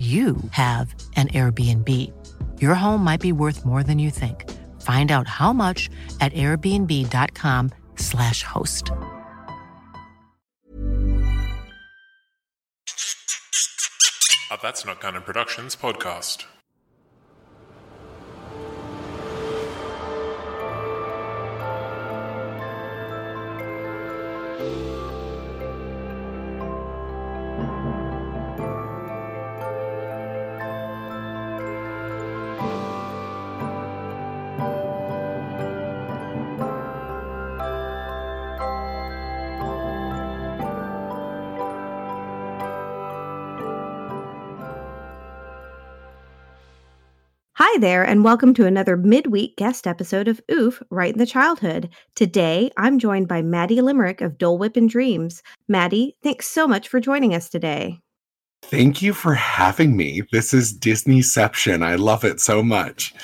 you have an Airbnb. Your home might be worth more than you think. Find out how much at airbnb.com/slash host. That's Not Canon Productions podcast. Hi there, and welcome to another midweek guest episode of Oof, Right in the Childhood. Today, I'm joined by Maddie Limerick of Dole Whip and Dreams. Maddie, thanks so much for joining us today. Thank you for having me. This is Disneyception. I love it so much.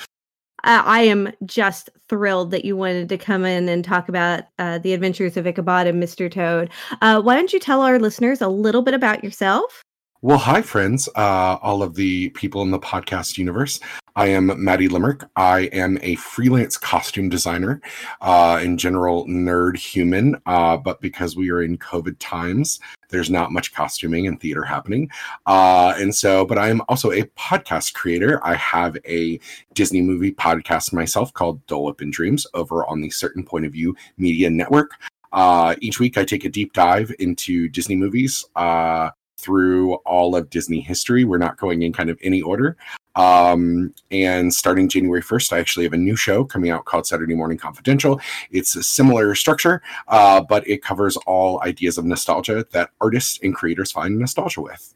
Uh, I am just thrilled that you wanted to come in and talk about uh, the adventures of Ichabod and Mr. Toad. Uh, why don't you tell our listeners a little bit about yourself? Well, hi, friends, uh, all of the people in the podcast universe. I am Maddie Limerick. I am a freelance costume designer, uh, in general, nerd human. Uh, but because we are in COVID times, there's not much costuming and theater happening. Uh, and so, but I am also a podcast creator. I have a Disney movie podcast myself called Dole Whip and Dreams over on the Certain Point of View Media Network. Uh, each week, I take a deep dive into Disney movies. Uh, through all of Disney history. We're not going in kind of any order. Um, and starting January 1st, I actually have a new show coming out called Saturday Morning Confidential. It's a similar structure, uh, but it covers all ideas of nostalgia that artists and creators find nostalgia with.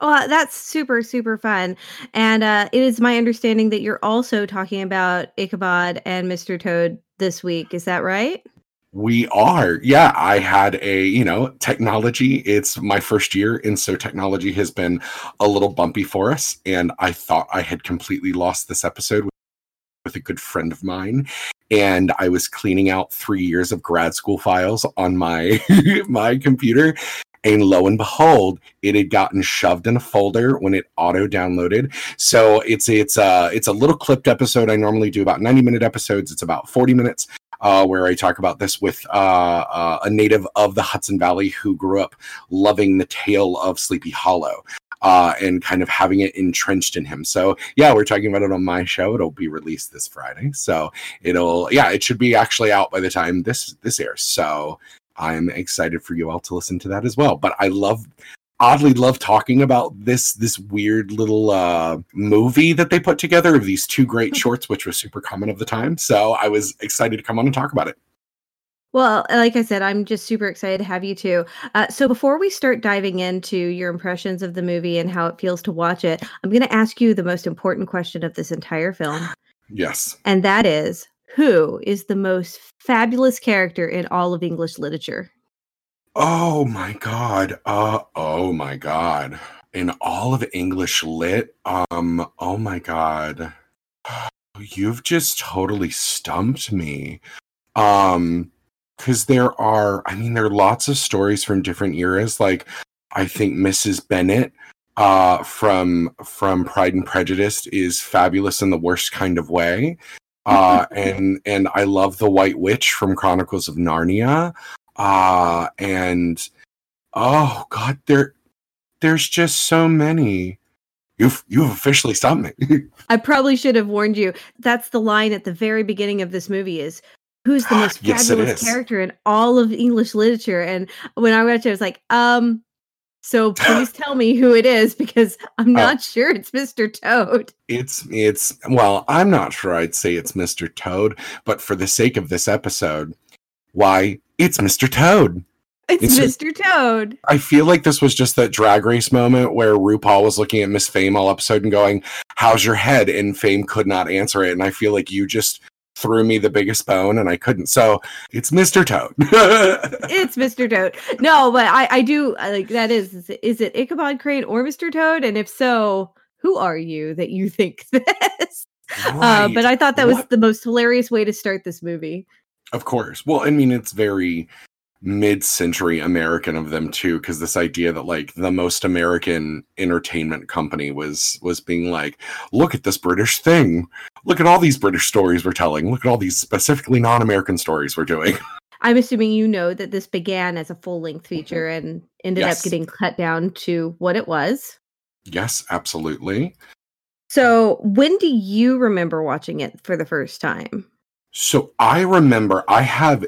Well, that's super, super fun. And uh, it is my understanding that you're also talking about Ichabod and Mr. Toad this week. Is that right? We are. Yeah, I had a, you know, technology. It's my first year. And so technology has been a little bumpy for us. And I thought I had completely lost this episode with, a good friend of mine. And I was cleaning out three years of grad school files on my my computer. And lo and behold, it had gotten shoved in a folder when it auto downloaded. So it's it's uh it's a little clipped episode. I normally do about 90 minute episodes. It's about 40 minutes uh, where I talk about this with uh, uh, a native of the Hudson Valley who grew up loving the tale of Sleepy Hollow. Uh, and kind of having it entrenched in him. So yeah, we're talking about it on my show. It'll be released this Friday. So it'll yeah, it should be actually out by the time this this airs. So I'm excited for you all to listen to that as well. But I love oddly love talking about this this weird little uh, movie that they put together of these two great shorts, which was super common of the time. So I was excited to come on and talk about it. Well, like I said, I'm just super excited to have you too. Uh, so before we start diving into your impressions of the movie and how it feels to watch it, I'm going to ask you the most important question of this entire film. Yes. And that is who is the most fabulous character in all of English literature? Oh my god. Uh oh my god. In all of English lit, um oh my god. You've just totally stumped me. Um cuz there are I mean there are lots of stories from different eras like I think Mrs. Bennet uh from from Pride and Prejudice is fabulous in the worst kind of way. Uh and and I love the White Witch from Chronicles of Narnia uh and oh god there there's just so many you've you've officially stopped me I probably should have warned you. That's the line at the very beginning of this movie is who's the most Yes, fabulous character in all of English literature? And when I watched it, I was like, um, So please tell me who it is because I'm not oh. sure it's Mr. Toad. It's it's well, I'm not sure I'd say it's Mr. Toad, but for the sake of this episode, why it's Mr. Toad. It's, it's Mr. Toad. I feel like this was just that drag race moment where RuPaul was looking at Miss Fame all episode and going, How's your head? And Fame could not answer it. And I feel like you just threw me the biggest bone and I couldn't. So it's Mr. Toad. it's Mr. Toad. No, but I, I do like that is, is it, is it Ichabod Crane or Mr. Toad? And if so, who are you that you think this? Right. Uh, but I thought that what? was the most hilarious way to start this movie. Of course. Well, I mean, it's very mid-century American of them too, because this idea that like the most American entertainment company was was being like, look at this British thing, look at all these British stories we're telling, look at all these specifically non-American stories we're doing. I'm assuming you know that this began as a full-length mm-hmm. feature and ended yes. up getting cut down to what it was. Yes, absolutely. So, when do you remember watching it for the first time? So, I remember I have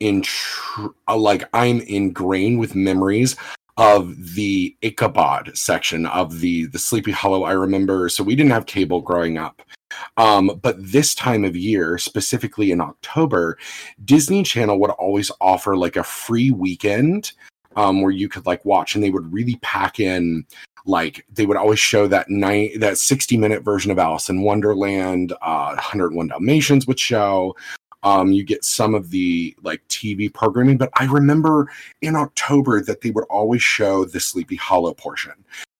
in tr- uh, like I'm ingrained with memories of the Ichabod section of the the Sleepy Hollow. I remember so we didn't have cable growing up. Um, but this time of year, specifically in October, Disney Channel would always offer like a free weekend um, where you could like watch, and they would really pack in like they would always show that night that 60 minute version of Alice in Wonderland, uh, 101 Dalmatians would show. Um, you get some of the like TV programming, but I remember in October that they would always show the Sleepy Hollow portion.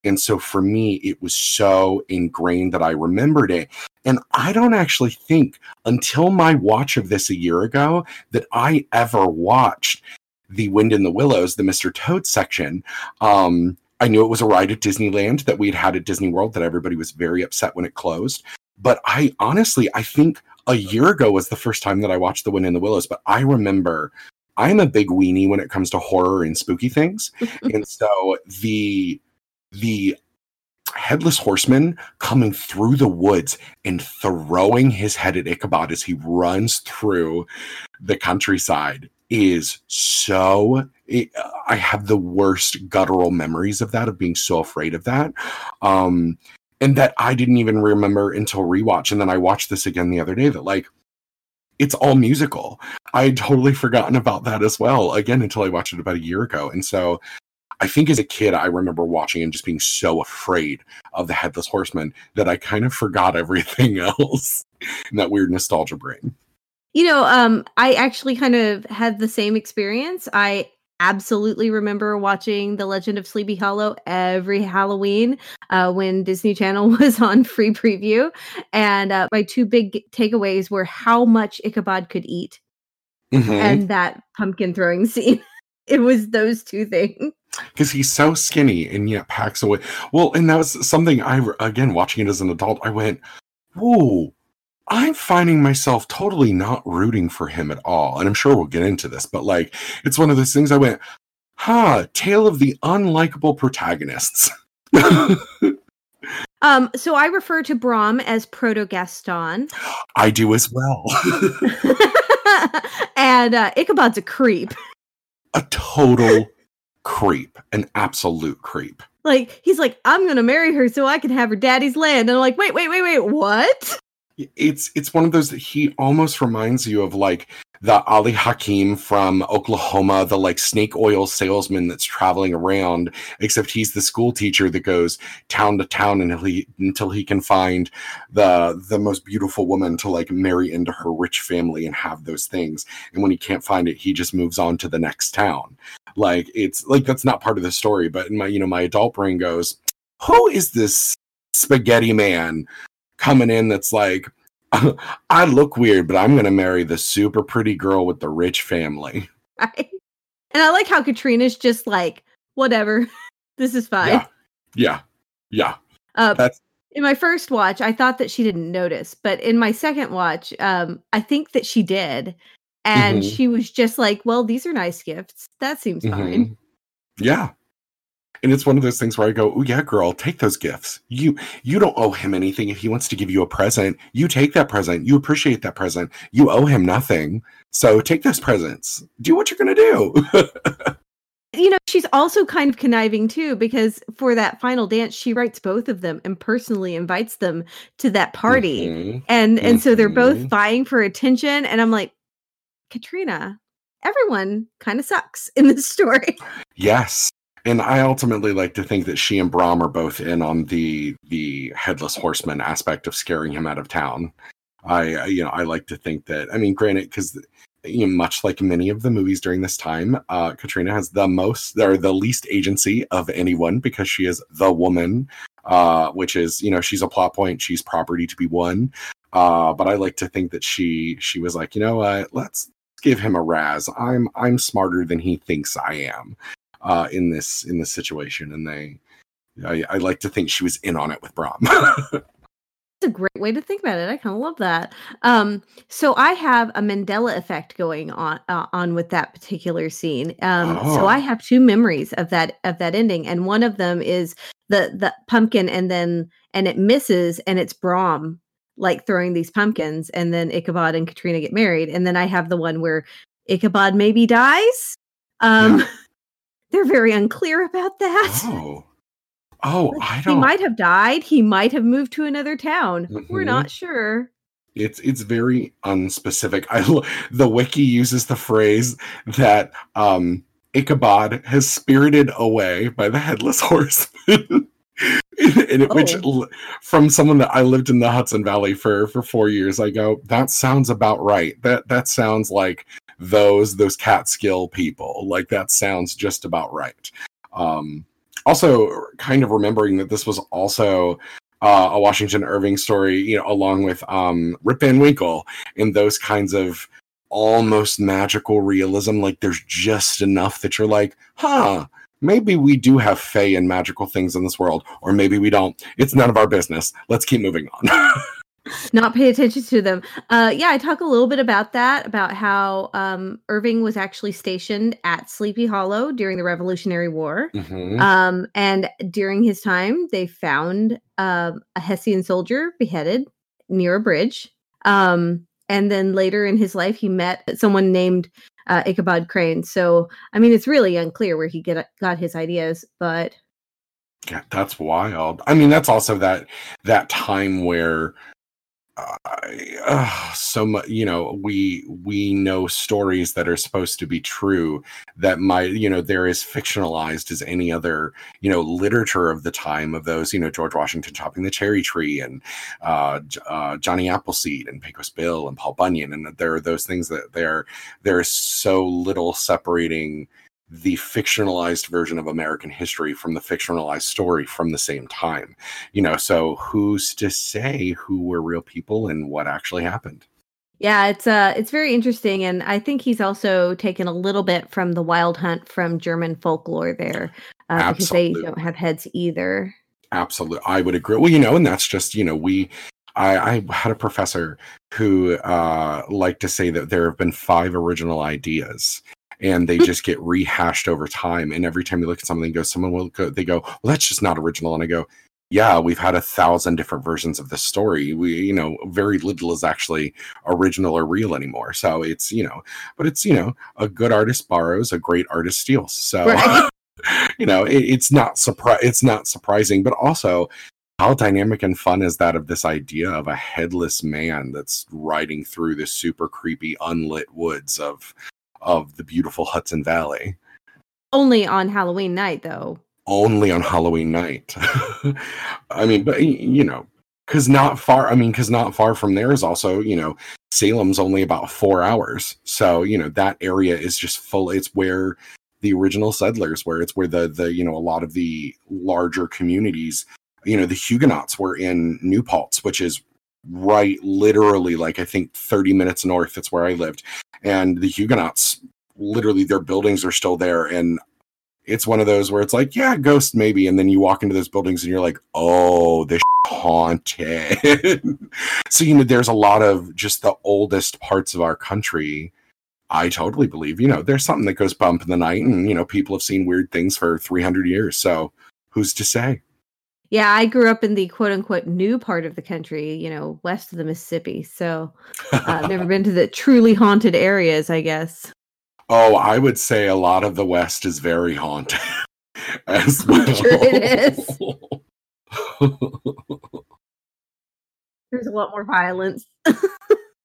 And so for me, it was so ingrained that I remembered it. And I don't actually think until my watch of this a year ago that I ever watched the Wind in the Willows, the Mr. Toad section. Um, I knew it was a ride at Disneyland that we'd had at Disney World that everybody was very upset when it closed. But I honestly, I think a year ago was the first time that I watched The Wind in the Willows, but I remember I'm a big weenie when it comes to horror and spooky things. and so the the headless horseman coming through the woods and throwing his head at Ichabod as he runs through the countryside is so it, I have the worst guttural memories of that of being so afraid of that. Um and that I didn't even remember until rewatch. And then I watched this again the other day that like it's all musical. I had totally forgotten about that as well, again, until I watched it about a year ago. And so I think as a kid, I remember watching and just being so afraid of the Headless Horseman that I kind of forgot everything else in that weird nostalgia brain. You know, um, I actually kind of had the same experience. I absolutely remember watching The Legend of Sleepy Hollow every Halloween uh, when Disney Channel was on free preview. And uh, my two big takeaways were how much Ichabod could eat mm-hmm. and that pumpkin throwing scene. it was those two things. Because he's so skinny and yet packs away. Well, and that was something I, again, watching it as an adult, I went, whoa I'm finding myself totally not rooting for him at all. And I'm sure we'll get into this, but like, it's one of those things I went, huh, tale of the unlikable protagonists. um, so I refer to Brom as Proto Gaston. I do as well. and uh, Ichabod's a creep. A total creep, an absolute creep. Like, he's like, I'm going to marry her so I can have her daddy's land. And I'm like, wait, wait, wait, wait, what? It's it's one of those that he almost reminds you of like the Ali Hakim from Oklahoma, the like snake oil salesman that's traveling around, except he's the school teacher that goes town to town until he until he can find the the most beautiful woman to like marry into her rich family and have those things. And when he can't find it, he just moves on to the next town. Like it's like that's not part of the story, but my you know my adult brain goes, who is this spaghetti man coming in that's like, I look weird, but I'm going to marry the super pretty girl with the rich family. Right. And I like how Katrina's just like, whatever, this is fine. Yeah. Yeah. Yeah. Uh, That's- in my first watch, I thought that she didn't notice, but in my second watch, um, I think that she did. And mm-hmm. she was just like, well, these are nice gifts. That seems mm-hmm. fine. Yeah. And it's one of those things where I go, "Oh yeah, girl, take those gifts. You you don't owe him anything if he wants to give you a present. You take that present. You appreciate that present. You owe him nothing. So take those presents. Do what you're going to do." you know, she's also kind of conniving too, because for that final dance, she writes both of them and personally invites them to that party. Mhm. And and so they're both Mhm. vying for attention. And I'm like, Katrina, everyone kind of sucks in this story. Yes. And I ultimately like to think that she and Brom are both in on the the headless horseman aspect of scaring him out of town. I you know I like to think that I mean granted because you know, much like many of the movies during this time, uh, Katrina has the most or the least agency of anyone because she is the woman, uh, which is you know she's a plot point, she's property to be won. Uh, but I like to think that she she was like you know what let's give him a raz. I'm I'm smarter than he thinks I am uh, in this in this situation, and they. I, I like to think she was in on it with Brom. It's a great way to think about it. I kind of love that. Um, so I have a Mandela effect going on uh, on with that particular scene. Um, So Oh. I have two memories of that of that ending, and one of them is the the pumpkin, and then and it misses, and it's Brom like throwing these pumpkins, and then Ichabod and Katrina get married, and then I have the one where Ichabod maybe dies. Um, they're very unclear about that. oh, oh, I don't. He might have died. He might have moved to another town. We're Mhm. not sure. It's it's very unspecific. I the wiki uses the phrase that um Ichabod has spirited away by the headless horseman. and it, which Oh. l- from someone that I lived in the Hudson Valley for for 4 years I go that sounds about right. That that sounds like those those Catskill people. Like that sounds just about right. Um also kind of remembering that this was also uh, a Washington Irving story, you know, along with um, Rip Van Winkle and those kinds of almost magical realism. Like there's just enough that you're like, huh, maybe we do have fey and magical things in this world, or maybe we don't. It's none of our business. Let's keep moving on. Not pay attention to them. Uh, yeah, I talk a little bit about that, about how um, Irving was actually stationed at Sleepy Hollow during the Revolutionary War. Mhm. Um, and during his time, they found um, a Hessian soldier beheaded near a bridge. Um, and then later in his life, he met someone named uh, Ichabod Crane. So, I mean, it's really unclear where he get, got his ideas, but Yeah, that's wild. I mean, that's also that that time where uh, uh, so much, you know, we we know stories that are supposed to be true that might, you know, they're as fictionalized as any other, you know, literature of the time of those, you know, George Washington chopping the cherry tree and uh, uh, Johnny Appleseed and Pecos Bill and Paul Bunyan, and there are those things that there there is so little separating the fictionalized version of American history from the fictionalized story from the same time. You know, so who's to say who were real people and what actually happened? Yeah, it's uh it's very interesting and I think he's also taken a little bit from the wild hunt from German folklore there uh, because they don't have heads either. Absolutely. I would agree. Well, you know, and that's just, you know, we I, I had a professor who uh liked to say that there have been five original ideas and they just get rehashed over time. And every time you look at something, go, someone will go, they go, well, that's just not original. And I go, yeah, we've had a thousand different versions of this story. We, you know, very little is actually original or real anymore. So it's, you know, but it's, you know, a good artist borrows, a great artist steals. So, Right. you know, it, it's not surpri- it's not surprising, but also how dynamic and fun is that of this idea of a headless man that's riding through the super creepy unlit woods of of the beautiful Hudson Valley Only on Halloween night though. only on Halloween night. I mean, but you know, because not far. I mean, because not far from there is also you know Salem's only about four hours, so you know that area is just full. It's where the original settlers, where it's where the the you know a lot of the larger communities, you know, the Huguenots were in New Paltz, which is right literally like I think 30 minutes north. That's where I lived. And the Huguenots literally their buildings are still there. And it's one of those where it's like, yeah, ghost maybe. And then you walk into those buildings and you're like, oh, this haunted. so, you know, there's a lot of just the oldest parts of our country. I totally believe, you know, there's something that goes bump in the night and, you know, people have seen weird things for 300 years. So who's to say? Yeah, I grew up in the quote unquote new part of the country, you know, west of the Mississippi. So uh, I've never been to the truly haunted areas, I guess. Oh, I would say a lot of the West is very haunted as well. I'm sure it is. There's a lot more violence.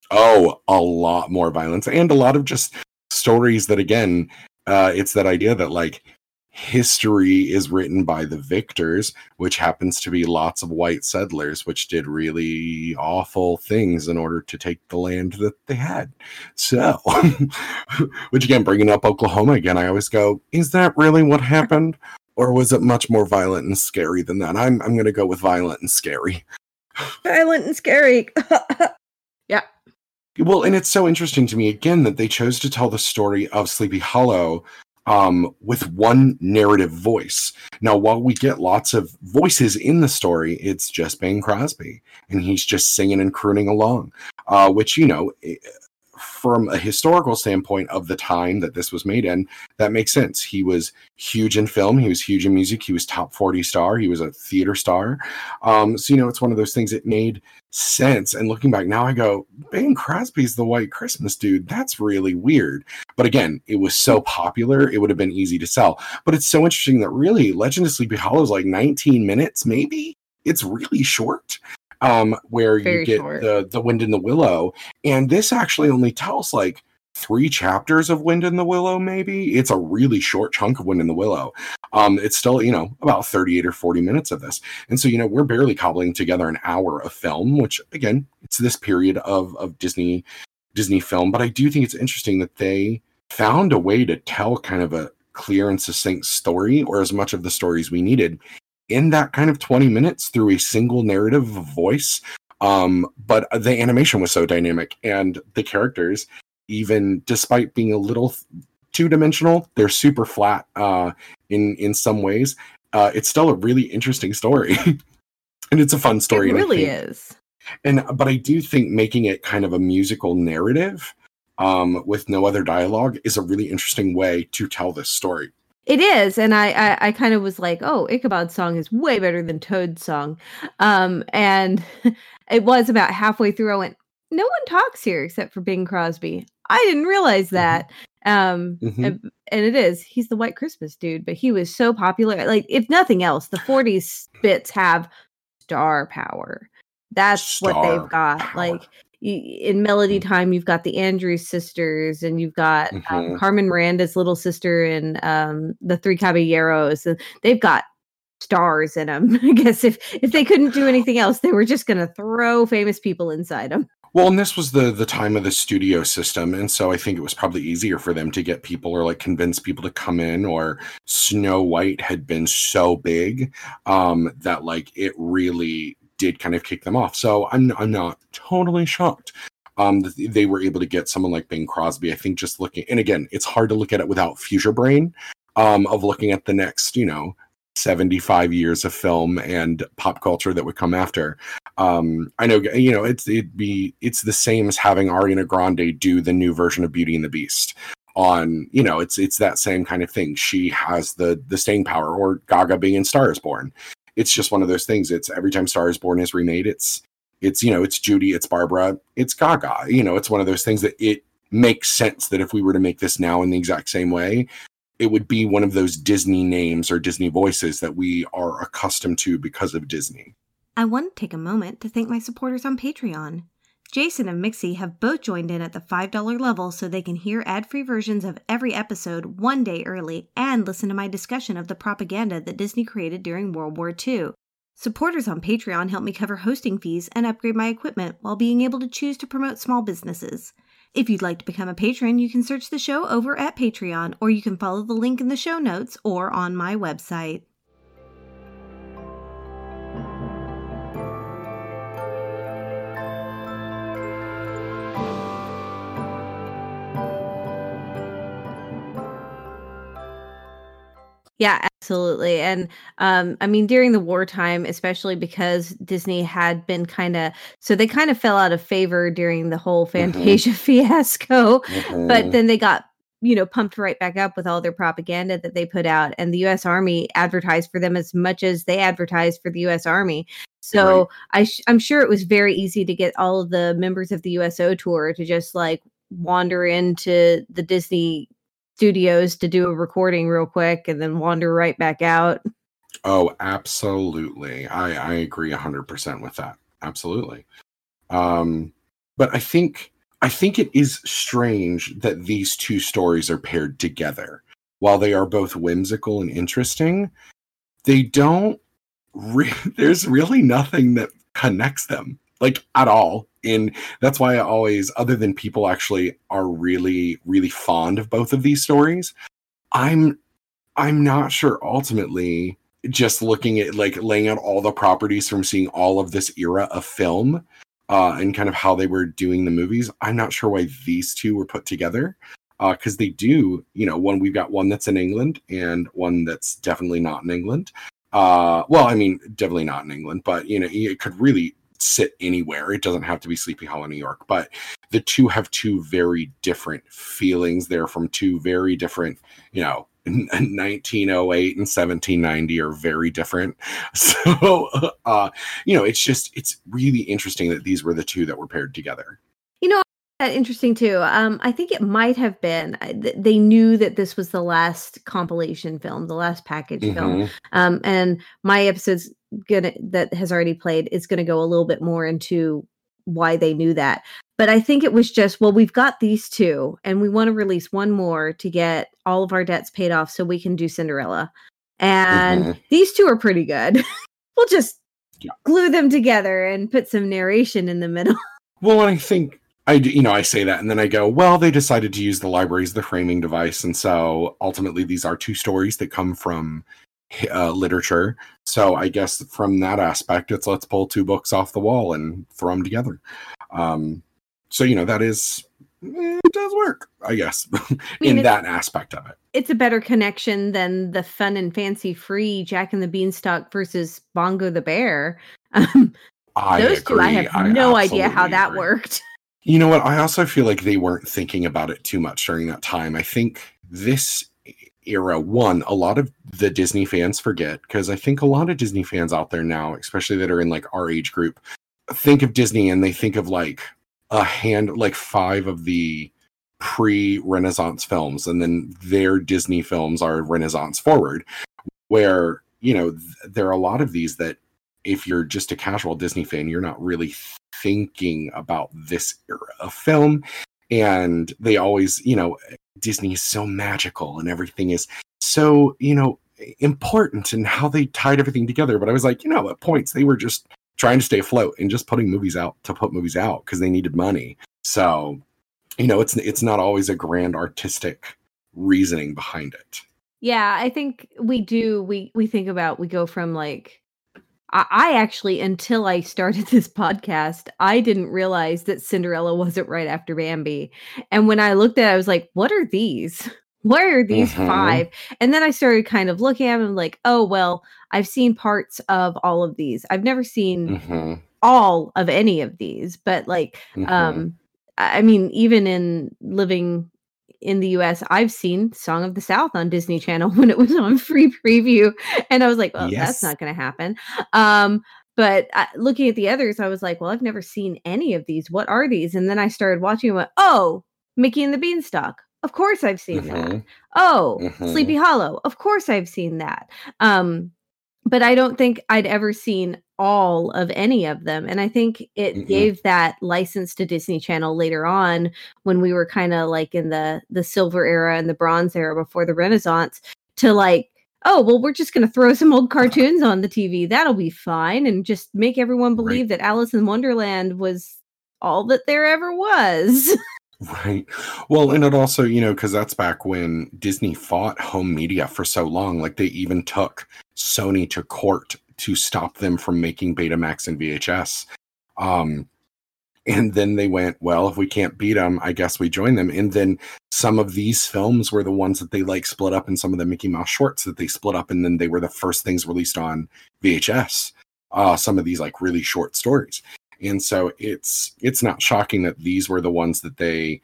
oh, a lot more violence and a lot of just stories that again, uh, it's that idea that like history is written by the victors, which happens to be lots of white settlers, which did really awful things in order to take the land that they had. So, which again, bringing up Oklahoma again, I always go, is that really what happened? Or was it much more violent and scary than that? I'm, I'm going to go with violent and scary. Violent and scary. yeah. Well, and it's so interesting to me again that they chose to tell the story of Sleepy Hollow um, with one narrative voice. Now, while we get lots of voices in the story, it's just Bing Crosby, and he's just singing and crooning along, uh, which, you know, from a historical standpoint of the time that this was made in, that makes sense. He was huge in film, he was huge in music, he was top 40 star, he was a theater star. Um, so, you know, it's one of those things that made sense. And looking back now, I go, Bing Crosby's the White Christmas dude. That's really weird. But again, it was so popular, it would have been easy to sell. But it's so interesting that really Legend of Sleepy Hollow is like 19 minutes, maybe. It's really short um, where Very you get short. the the Wind in the Willow, and this actually only tells like three chapters of Wind in the Willow. Maybe it's a really short chunk of Wind in the Willow. Um, it's still you know about thirty eight or forty minutes of this, and so you know we're barely cobbling together an hour of film, which again it's this period of of Disney Disney film. But I do think it's interesting that they found a way to tell kind of a clear and succinct story, or as much of the stories we needed in that kind of 20 minutes through a single narrative voice. Um, but the animation was so dynamic and the characters, even despite being a little two dimensional, they're super flat uh, in in some ways. Uh, it's still a really interesting story, and it's a fun story. It really think, is. And but I do think making it kind of a musical narrative um, with no other dialogue is a really interesting way to tell this story. It is, and I, I, I kind of was like, oh, Ichabod's song is way better than Toad's song, um, and it was about halfway through. I went, no one talks here except for Bing Crosby. I didn't realize mm-hmm. that, um, mm-hmm. and, and it is. He's the White Christmas dude, but he was so popular. Like, if nothing else, the '40s bits have star power. That's star what they've got. Power. Like in Melody mm. Time, you've got the Andrews sisters, and you've got um, mm-hmm. um, Carmen Miranda's little sister, and um, the Three Caballeros. They've got stars in them. I guess if if they couldn't do anything else, they were just going to throw famous people inside them. Well, and this was the the time of the studio system, and so I think it was probably easier for them to get people or like convince people to come in. Or Snow White had been so big um, that like it really did kind of kick them off. So I'm I'm not totally shocked. Um, they were able to get someone like Bing Crosby. I think just looking, and again, it's hard to look at it without future brain um, of looking at the next, you know, 75 years of film and pop culture that would come after. Um, I know, you know, it's it'd be it's the same as having Ariana Grande do the new version of Beauty and the Beast on you know it's it's that same kind of thing she has the the staying power or gaga being in star is born it's just one of those things. It's every time Star is Born is remade, it's it's you know it's Judy, it's Barbra, it's Gaga. You know, it's one of those things that it makes sense that if we were to make this now in the exact same way, it would be one of those Disney names or Disney voices that we are accustomed to because of Disney. I want to take a moment to thank my supporters on Patreon. Jason and Mixie have both joined in at the $5 level so they can hear ad free versions of every episode one day early and listen to my discussion of the propaganda that Disney created during World War II. Supporters on Patreon help me cover hosting fees and upgrade my equipment while being able to choose to promote small businesses. If you'd like to become a patron, you can search the show over at Patreon or you can follow the link in the show notes or on my website. Yeah, absolutely. And um, I mean, during the wartime, especially because Disney had been kind of so they kind of fell out of favor during the whole mm-hmm. Fantasia mm-hmm. fiasco, mm-hmm. but then they got you know pumped right back up with all their propaganda that they put out and the US Army advertised for them as much as they advertised for the US Army so right. I sh- I'm sure it was very easy to get all of the members of the USO tour to just like wander into the Disney studios to do a recording real quick and then wander right back out. Oh, absolutely. I I agree 100% with that. Absolutely. Um but I think I think it is strange that these two stories are paired together. While they are both whimsical and interesting, they don't re- there's really nothing that connects them like at all. And that's why i always other than people actually are really really fond of both of these stories i'm i'm not sure ultimately just looking at like laying out all the properties from seeing all of this era of film uh and kind of how they were doing the movies i'm not sure why these two were put together uh because they do you know one we've got one that's in england and one that's definitely not in england. Uh well i mean definitely not in england but you know it could really sit anywhere. It doesn't have to be Sleepy Hollow, New York, but the two have two very different feelings. They're from two very different, you know, 1908 and 1790 are very different. So, uh, you know, it's just, it's really interesting that these were the two that were paired together. You know, that interesting too. Um, I think it might have been they knew that this was the last compilation film, the last package mm-hmm. film. Um, and my episode's gonna that has already played is gonna go a little bit more into why they knew that. But I think it was just, well, we've got these two, and we want to release one more to get all of our debts paid off so we can do Cinderella. And mm-hmm. these two are pretty good. we'll just yeah. glue them together and put some narration in the middle. Well, I think I, you know, I say that, and then I go, well, they decided to use the library as the framing device, and so ultimately, these are two stories that come from uh, literature. So I guess from that aspect, it's let's pull two books off the wall and throw them together. Um, so you know that is eh, it does work, I guess, I mean, in that aspect of it. It's a better connection than the fun and fancy free Jack and the Beanstalk versus Bongo the Bear. Um, I those agree. two, I have I no idea how that agree. worked. You know what? I also feel like they weren't thinking about it too much during that time. I think this era, one, a lot of the Disney fans forget because I think a lot of Disney fans out there now, especially that are in like our age group, think of Disney and they think of like a hand, like five of the pre Renaissance films, and then their Disney films are Renaissance forward, where, you know, th- there are a lot of these that if you're just a casual Disney fan, you're not really thinking about this era of film. And they always, you know, Disney is so magical and everything is so, you know, important and how they tied everything together. But I was like, you know, at points they were just trying to stay afloat and just putting movies out to put movies out because they needed money. So, you know, it's it's not always a grand artistic reasoning behind it. Yeah, I think we do. We we think about we go from like I, actually, until I started this podcast, I didn't realize that Cinderella wasn't right after Bambi. And when I looked at it, I was like, what are these? What are these mm-hmm. five? And then I started kind of looking at them like, oh, well, I've seen parts of all of these. I've never seen mm-hmm. all of any of these, but like, mm-hmm. um, I mean, even in living in the US, I've seen Song of the South on Disney Channel when it was on free preview. And I was like, well, yes. that's not going to happen. Um, but uh, looking at the others, I was like, well, I've never seen any of these. What are these? And then I started watching and went, oh, Mickey and the Beanstalk. Of course I've seen mm-hmm. that. Oh, mm-hmm. Sleepy Hollow. Of course I've seen that. Um, but I don't think I'd ever seen all of any of them. And I think it mm-hmm. gave that license to Disney Channel later on when we were kind of like in the the silver era and the bronze era before the Renaissance to like oh well we're just going to throw some old cartoons on the TV that'll be fine and just make everyone believe right. that Alice in Wonderland was all that there ever was. Right. Well, and it also, you know, because that's back when Disney fought home media for so long. Like they even took Sony to court to stop them from making Betamax and VHS. Um, and then they went, well, if we can't beat them, I guess we join them. And then some of these films were the ones that they like split up in some of the Mickey Mouse shorts that they split up, and then they were the first things released on VHS. Uh, some of these like really short stories, and so it's it's not shocking that these were the ones that they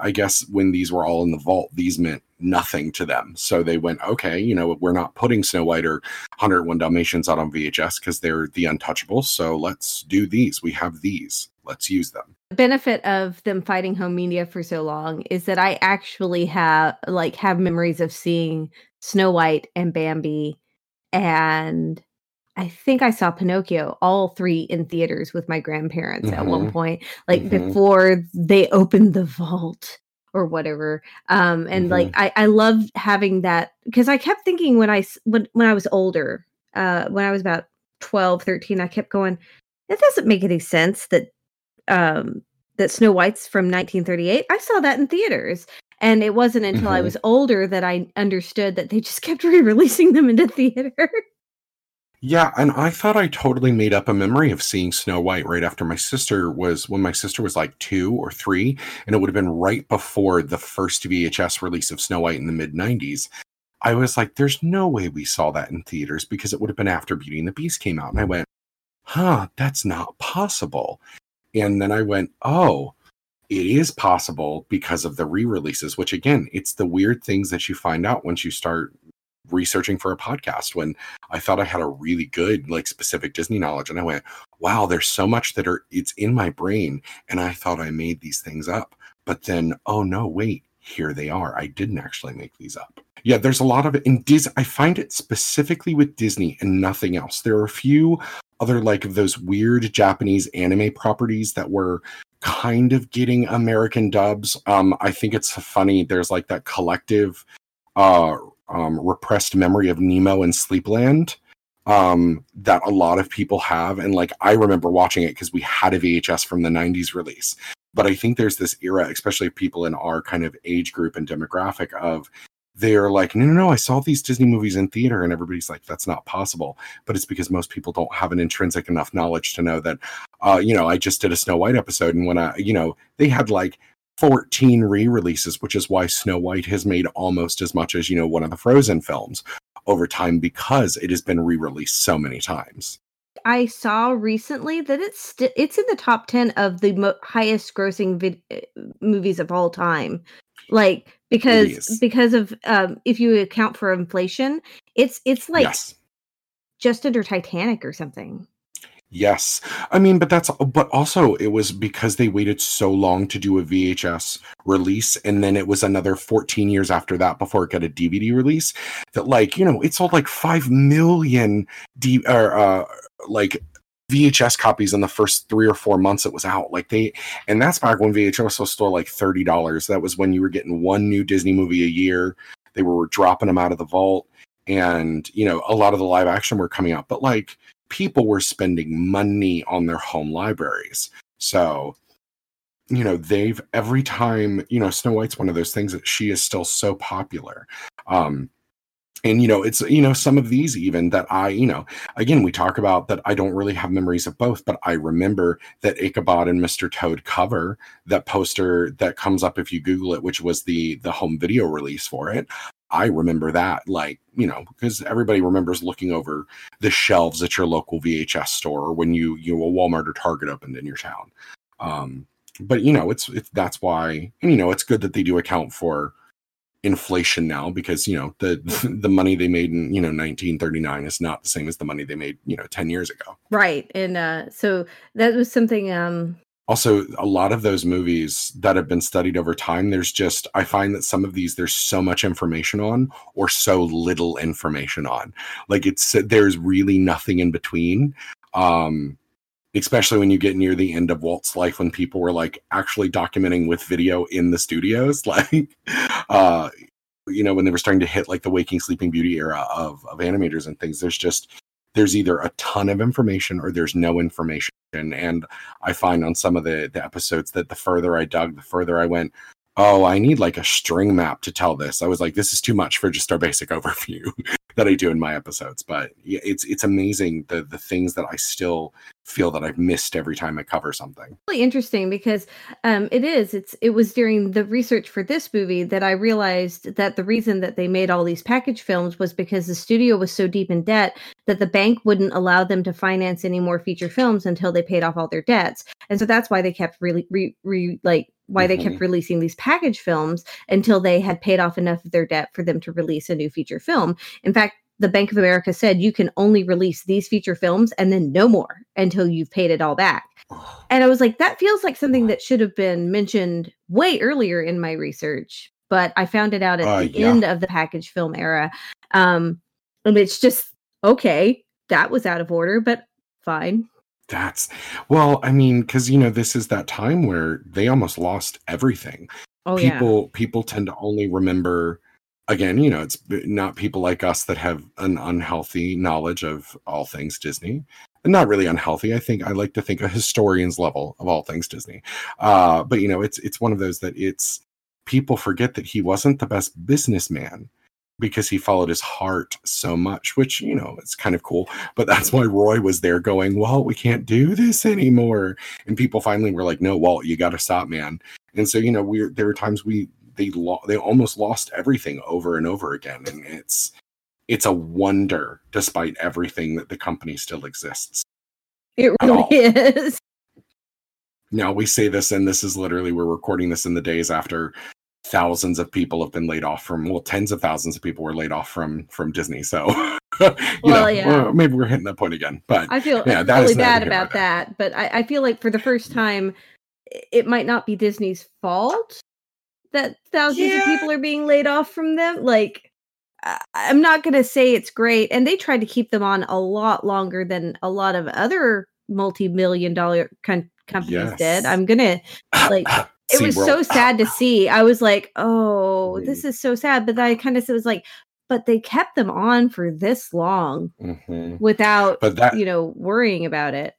I guess when these were all in the vault, these meant nothing to them. So they went, okay, you know, we're not putting Snow White or 101 Dalmatians out on VHS because they're the untouchables. So let's do these. We have these. Let's use them. The benefit of them fighting home media for so long is that I actually have like have memories of seeing Snow White and Bambi and I think I saw Pinocchio all three in theaters with my grandparents at one Mhm. point like Mhm. before they opened the vault or whatever um and like I I loved having that because I kept thinking when I when when I was older uh when I was about 12 13 I kept going it doesn't make any sense that um that Snow White's from 1938. I saw that in theaters. And it wasn't until I Mhm. was older that I understood that they just kept re-releasing them into theater. Yeah, and I thought I totally made up a memory of seeing Snow White right after my sister was when my sister was like two or three, and it would have been right before the first VHS release of Snow White in the mid 90s. I was like, there's no way we saw that in theaters because it would have been after Beauty and the Beast came out. And I went, huh, that's not possible. And then I went, oh, it is possible because of the re releases, which again, it's the weird things that you find out once you start researching for a podcast when I thought I had a really good like specific Disney knowledge and I went, wow, there's so much that are it's in my brain and I thought I made these things up. But then, oh no, wait, here they are. I didn't actually make these up. Yeah, there's a lot of it in Disney. I find it specifically with Disney and nothing else. There are a few other like of those weird Japanese anime properties that were kind of getting American dubs. Um, I think it's funny. There's like that collective uh um, repressed memory of Nemo and Sleepland um, that a lot of people have. And like, I remember watching it because we had a VHS from the 90s release. But I think there's this era, especially people in our kind of age group and demographic, of they're like, no, no, no, I saw these Disney movies in theater. And everybody's like, that's not possible. But it's because most people don't have an intrinsic enough knowledge to know that, uh, you know, I just did a Snow White episode. And when I, you know, they had like 14 re-releases which is why snow white has made almost as much as you know one of the frozen films over time because it has been re-released so many times I saw recently that it's st- it's in the top 10 of the mo- highest grossing vid- uh, movies of all time. Like because because of um if you account for inflation, it's it's like yes just under Titanic or something. Yes i mean but that's but also it was because they waited so long to do a vhs release and then it was another 14 years after that before it got a dvd release that like you know it sold like 5 million d or uh like VHS copies in the first three or four months it was out. Like they, and that's back when VHS was still like thirty dollars. That was when you were getting one new Disney movie a year. They were dropping them out of the vault, and you know a lot of the live action were coming out. But like people were spending money on their home libraries, so you know they've every time you know Snow White's one of those things that she is still so popular. Um, and you know it's you know some of these even that i you know again we talk about that i don't really have memories of both but i remember that ichabod and mr toad cover that poster that comes up if you google it which was the the home video release for it i remember that like you know because everybody remembers looking over the shelves at your local vhs store when you you know, a walmart or target opened in your town um but you know it's it's that's why and you know it's good that they do account for inflation now because you know the the money they made in you know 1939 is not the same as the money they made you know 10 years ago Right. And uh so that was something um also a lot of those movies that have been studied over time there's just i find that some of these there's so much information on or so little information on. Like it's there's really nothing in between um especially when you get near the end of walt's life when people were like actually documenting with video in the studios. Like uh you know when they were starting to hit like the waking sleeping beauty era of of animators and things there's just there's either a ton of information or there's no information. And i find on some of the the episodes that the further i dug the further i went oh i need like a string map to tell this. I was like this is too much for just our basic overview that i do in my episodes. But it's it's amazing the the things that i still feel that i've missed every time i cover something really interesting because um it is it's it was during the research for this movie that I realized that the reason that they made all these package films was because the studio was so deep in debt that the bank wouldn't allow them to finance any more feature films until they paid off all their debts. And so that's why they kept really re, re like why they kept releasing these package films until they had paid off enough of their debt for them to release a new feature film. In fact, the Bank of America said you can only release these feature films and then no more until you've paid it all back. and I was like, that feels like something that should have been mentioned way earlier in my research, but I found it out at Uh, the yeah. end of the package film era. Um, and it's just okay, that was out of order, but fine. That's well, I mean, because you know, this is that time where they almost lost everything. Oh yeah. people people tend to only remember again you know it's not people like us that have an unhealthy knowledge of all things disney. Not really unhealthy. I think i like to think a historian's level of all things disney. Uh but you know it's it's one of those that it's people forget that he wasn't the best businessman because he followed his heart so much which you know it's kind of cool. But that's why roy was there going well we can't do this anymore. And people finally were like no walt you got to stop man. And so you know we're there were times we they lo- they almost lost everything over and over again and it's it's a wonder despite everything that the company still exists it really is. now we say this and this is literally we're recording this in the days after thousands of people have been laid off from well tens of thousands of people were laid off from from disney so you Well, know yeah. maybe we're hitting that point again but I feel Yeah, that really bad about that, but I, I feel like for the first time, it might not be Disney's fault that thousands Yeah. of people are being laid off from them. Like, I- I'm not going to say it's great, and they tried to keep them on a lot longer than a lot of other multi-million dollar con- companies Yes. did. I'm gonna like it was so sad to see. I was like, oh, this is so sad. But I kind of was like, but they kept them on for this long Mhm. without but that you know worrying about it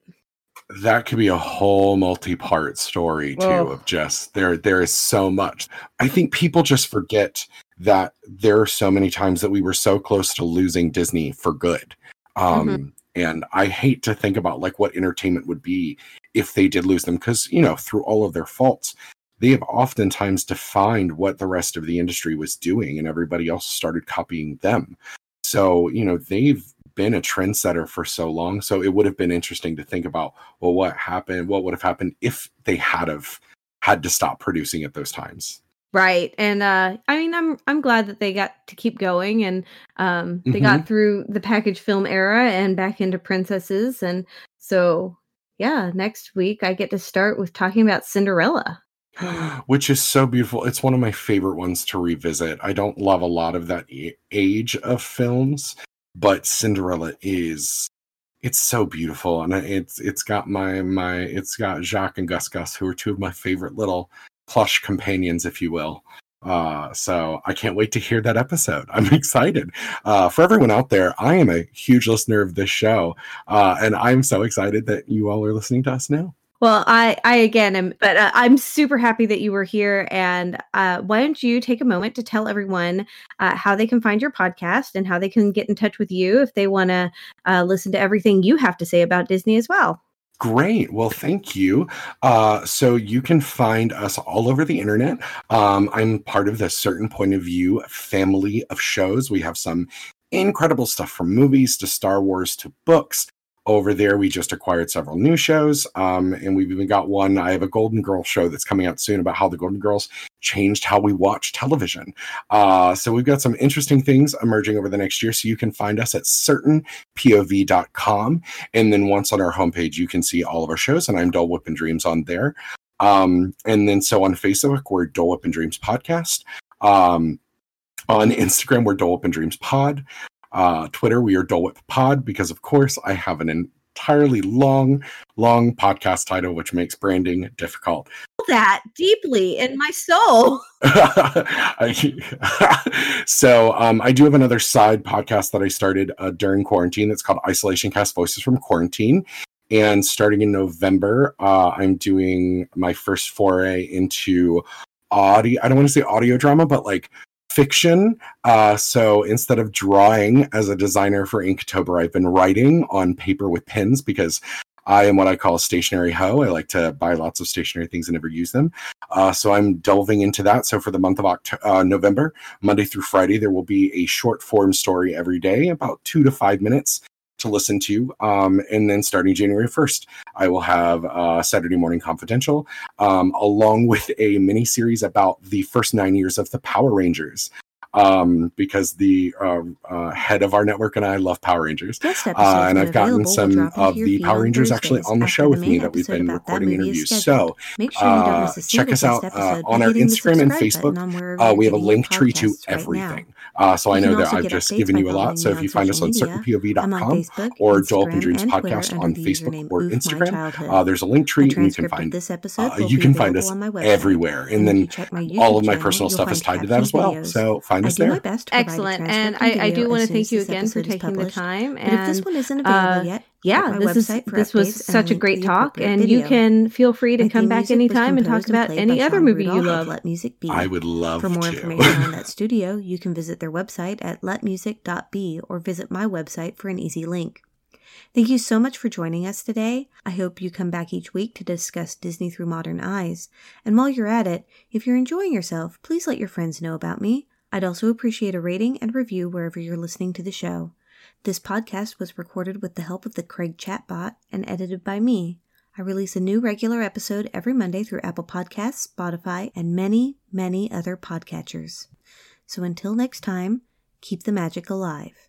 that could be a whole multi-part story too Oh. of just there there is so much. I think people just forget that there are so many times that we were so close to losing disney for good. Um and i hate to think about like what entertainment would be if they did lose them because you know through all of their faults they have oftentimes defined what the rest of the industry was doing and everybody else started copying them. So you know they've been a trendsetter for so long so it would have been interesting to think about well what happened what would have happened if they had have had to stop producing at those times. Right and uh i mean i'm i'm glad that they got to keep going and um they got through the package film era and back into princesses and so yeah next week i get to start with talking about cinderella. Which is so beautiful it's one of my favorite ones to revisit i don't love a lot of that age of films but cinderella is it's so beautiful and it's it's got my my it's got jaq and gus gus who are two of my favorite little plush companions if you will. Uh so i can't wait to hear that episode. I'm excited. Uh for everyone out there i am a huge listener of this show uh and i'm so excited that you all are listening to us now well i i again am but uh, i'm super happy that you were here and uh why don't you take a moment to tell everyone uh, how they can find your podcast and how they can get in touch with you if they want to uh, listen to everything you have to say about disney as well Great. Well, thank you. Uh, so you can find us all over the internet. Um, I'm part of the Certain Point of View family of shows. We have some incredible stuff from movies to Star Wars to books. Over there, we just acquired several new shows, um, and we've even got one. I have a Golden Girl show that's coming out soon about how the Golden Girls changed how we watch television. Uh, so we've got some interesting things emerging over the next year. So you can find us at certainpov.com. And then once on our homepage, you can see all of our shows, and I'm Dole Whip and Dreams on there. Um, and then so on Facebook, we're Dole Whip and Dreams Podcast. Um, on Instagram, we're Dole Whip and Dreams Pod. Uh, Twitter, we are Dole Whip Pod because, of course, I have an entirely long, long podcast title, which makes branding difficult. that deeply in my soul so um, I do have another side podcast that I started uh, during quarantine. It's called Isolation Cast Voices from Quarantine. And starting in November, uh, I'm doing my first foray into audio. I don't want to say audio drama, but like fiction. Uh, so instead of drawing as a designer for Inktober, I've been writing on paper with pens because I am what I call a stationary hoe. I like to buy lots of stationary things and never use them. Uh, so I'm delving into that. So for the month of October, uh, November, Monday through Friday, there will be a short form story every day, about two to five minutes to listen to. Um, and then starting January 1st, I will have uh, Saturday Morning Confidential, um, along with a mini series about the first nine years of the Power Rangers. Um, because the uh, uh, head of our network and I love Power Rangers. Uh, and I've gotten some of the Power Rangers actually on the show the with me that we've been recording interviews. So Make sure you don't uh, check us out uh, on our Instagram and Facebook. on Uh, we have a link tree to right everything. Uh, so I know that I've just given you a lot. So if you find us on media. I'm on certainpov.com or Joel. Instagram, Dreams Podcast on Facebook or Instagram, uh, there's a link tree and you can find this episode you can find us on my website. everywhere. And then all of my personal stuff is tied to that as well. So find I us do my best to Excellent. And and I, I do want to thank you again for taking the published. time. But if this one isn't available uh, yet, yeah, this is this was updates and a such a great talk, appropriate and you can feel free to My come back music was anytime and talk composed and about any other Sean movie you Rudolph of love. Let Music Be. I would love For more to. information on that studio, you can visit their website at letmusic.be or visit my website for an easy link. Thank you so much for joining us today. I hope you come back each week to discuss Disney through modern eyes. And while you're at it, if you're enjoying yourself, please let your friends know about me. I'd also appreciate a rating and review wherever you're listening to the show. This podcast was recorded with the help of the Craig chatbot and edited by me. I release a new regular episode every Monday through Apple Podcasts, Spotify, and many, many other podcatchers. So until next time, keep the magic alive.